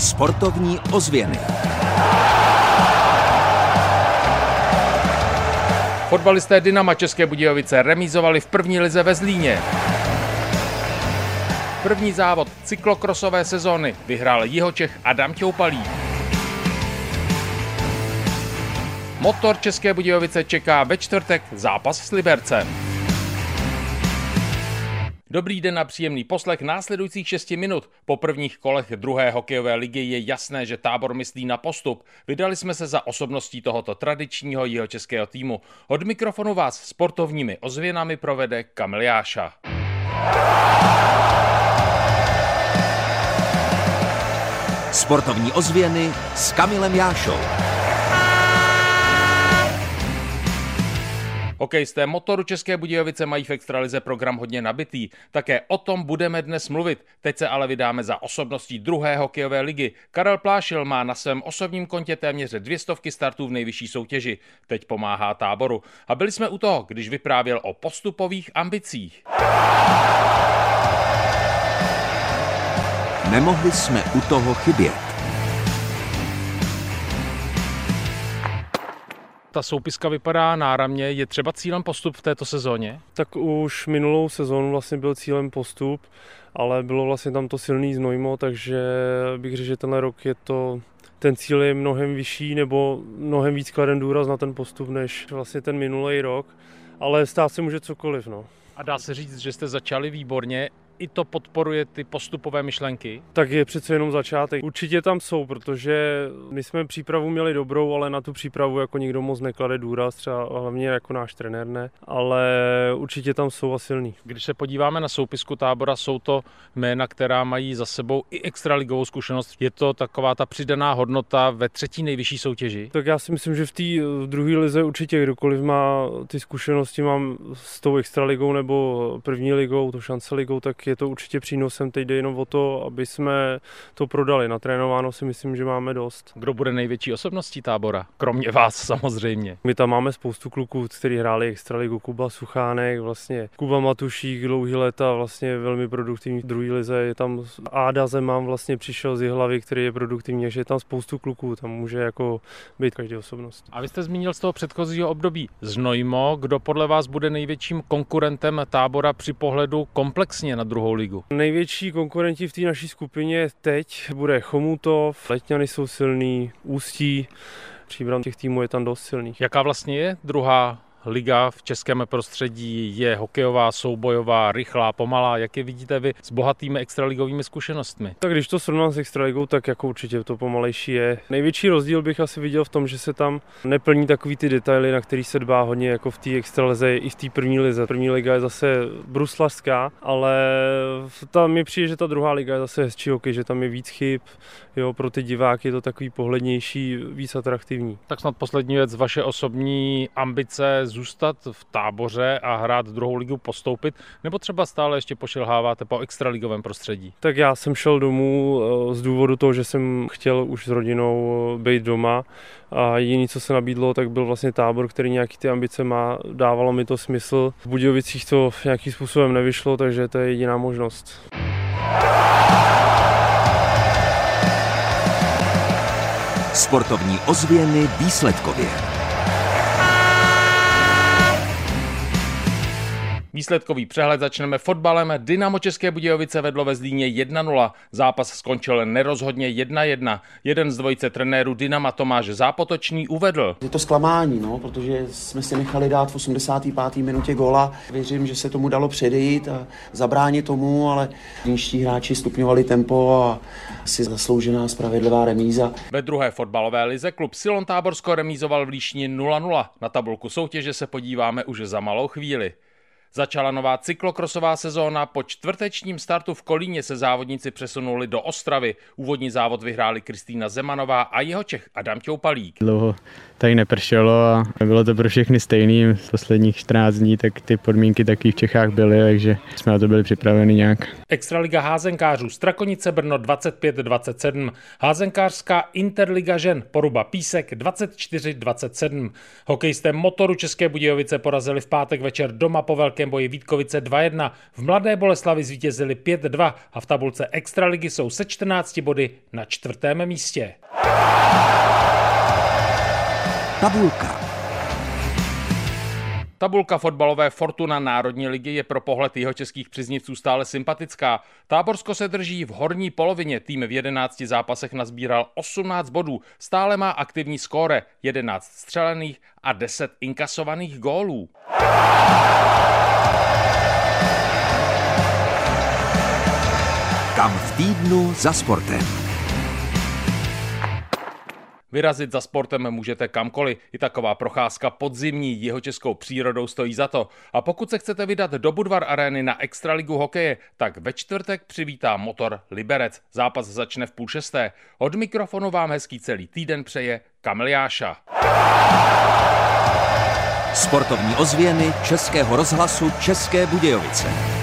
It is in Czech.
Sportovní ozvěny. Fotbalisté Dynama České Budějovice remízovali v první lize ve Zlíně. První závod cyklokrosové sezóny vyhrál Jihočech Adam Ťoupalík. Motor České Budějovice čeká ve čtvrtek zápas s Libercem. Dobrý den a příjemný poslech následujících 6 minut. Po prvních kolech druhé hokejové ligy je jasné, že tábor myslí na postup. Vydali jsme se za osobností tohoto tradičního jeho českého týmu. Od mikrofonu vás sportovními ozvěnami provede Kamil Jáša. Sportovní ozvěny s Kamilem Jášou. Hokejisté motoru České Budějovice mají v extralize program hodně nabitý. Také o tom budeme dnes mluvit. Teď se ale vydáme za osobností druhé hokejové ligy. Karel Plášil má na svém osobním kontě téměř dvě stovky startů v nejvyšší soutěži. Teď pomáhá táboru. A byli jsme u toho, když vyprávěl o postupových ambicích. Nemohli jsme u toho chybět. Ta soupiska vypadá náramně. Je třeba cílem postup v této sezóně? Tak už minulou sezónu vlastně byl cílem postup, ale bylo vlastně tam to silný znojmo, takže bych řekl, že tenhle rok je to ten cíl je mnohem vyšší nebo mnohem víc kladen důraz na ten postup než vlastně ten minulý rok, ale stát se může cokoliv. No. A dá se říct, že jste začali výborně i to podporuje ty postupové myšlenky? Tak je přece jenom začátek. Určitě tam jsou, protože my jsme přípravu měli dobrou, ale na tu přípravu jako nikdo moc neklade důraz, třeba hlavně jako náš trenér ne, ale určitě tam jsou a silný. Když se podíváme na soupisku tábora, jsou to jména, která mají za sebou i extraligovou zkušenost. Je to taková ta přidaná hodnota ve třetí nejvyšší soutěži? Tak já si myslím, že v té druhé lize určitě kdokoliv má ty zkušenosti, mám s tou extraligou nebo první ligou, to šance ligou, tak je to určitě přínosem. Teď jde jenom o to, aby jsme to prodali. Natrénováno si myslím, že máme dost. Kdo bude největší osobností tábora? Kromě vás samozřejmě. My tam máme spoustu kluků, kteří hráli extraligu. Kuba Suchánek, vlastně Kuba Matušík, dlouhý leta, vlastně velmi produktivní v druhé lize. Je tam Áda Zemám vlastně přišel z hlavy, který je produktivní, takže je tam spoustu kluků, tam může jako být každý osobnost. A vy jste zmínil z toho předchozího období Znojmo, kdo podle vás bude největším konkurentem tábora při pohledu komplexně na druhou ligu. Největší konkurenti v té naší skupině teď bude Chomutov, Letňany jsou silný, Ústí, Příbram těch týmů je tam dost silných. Jaká vlastně je druhá liga v českém prostředí je hokejová, soubojová, rychlá, pomalá. Jak je vidíte vy s bohatými extraligovými zkušenostmi? Tak když to srovnám s extraligou, tak jako určitě to pomalejší je. Největší rozdíl bych asi viděl v tom, že se tam neplní takový ty detaily, na který se dbá hodně jako v té extralize i v té první lize. První liga je zase bruslařská, ale tam mi přijde, že ta druhá liga je zase hezčí hokej, že tam je víc chyb, jo, pro ty diváky je to takový pohlednější, víc atraktivní. Tak snad poslední věc, vaše osobní ambice zůstat v táboře a hrát druhou ligu, postoupit, nebo třeba stále ještě pošilháváte po extraligovém prostředí? Tak já jsem šel domů eh, z důvodu toho, že jsem chtěl už s rodinou eh, být doma a jediný, co se nabídlo, tak byl vlastně tábor, který nějaký ty ambice má, dávalo mi to smysl. V Budějovicích to nějakým způsobem nevyšlo, takže to je jediná možnost. Sportovní ozvěny výsledkově. Výsledkový přehled začneme fotbalem. Dynamo České Budějovice vedlo ve Zlíně 1-0. Zápas skončil nerozhodně 1-1. Jeden z dvojice trenérů Dynama Tomáš Zápotočný uvedl. Je to zklamání, no, protože jsme si nechali dát v 85. minutě góla. Věřím, že se tomu dalo předejít a zabránit tomu, ale dnešní hráči stupňovali tempo a asi zasloužená spravedlivá remíza. Ve druhé fotbalové lize klub Silon Táborsko remízoval v Líšni 0-0. Na tabulku soutěže se podíváme už za malou chvíli. Začala nová cyklokrosová sezóna, po čtvrtečním startu v Kolíně se závodníci přesunuli do Ostravy. Úvodní závod vyhráli Kristýna Zemanová a jeho Čech Adam Ťoupalík. Dlouho tady nepršelo a bylo to pro všechny stejný. Z posledních 14 dní tak ty podmínky taky v Čechách byly, takže jsme na to byli připraveni nějak. Extraliga házenkářů Strakonice Brno 25-27, házenkářská Interliga žen Poruba Písek 24-27. Hokejisté motoru České Budějovice porazili v pátek večer doma po velké velkém boji Vítkovice 2-1. V Mladé Boleslavi zvítězili 5-2 a v tabulce Extraligy jsou se 14 body na čtvrtém místě. Tabulka. Tabulka fotbalové Fortuna Národní ligy je pro pohled jeho českých příznivců stále sympatická. Táborsko se drží v horní polovině, tým v 11 zápasech nazbíral 18 bodů, stále má aktivní skóre, 11 střelených a 10 inkasovaných gólů. Kam v týdnu za sportem. Vyrazit za sportem můžete kamkoliv, i taková procházka podzimní jeho českou přírodou stojí za to. A pokud se chcete vydat do Budvar arény na Extraligu hokeje, tak ve čtvrtek přivítá motor Liberec. Zápas začne v půl šesté. Od mikrofonu vám hezký celý týden přeje Kamil Jáša. Sportovní ozvěny Českého rozhlasu České Budějovice.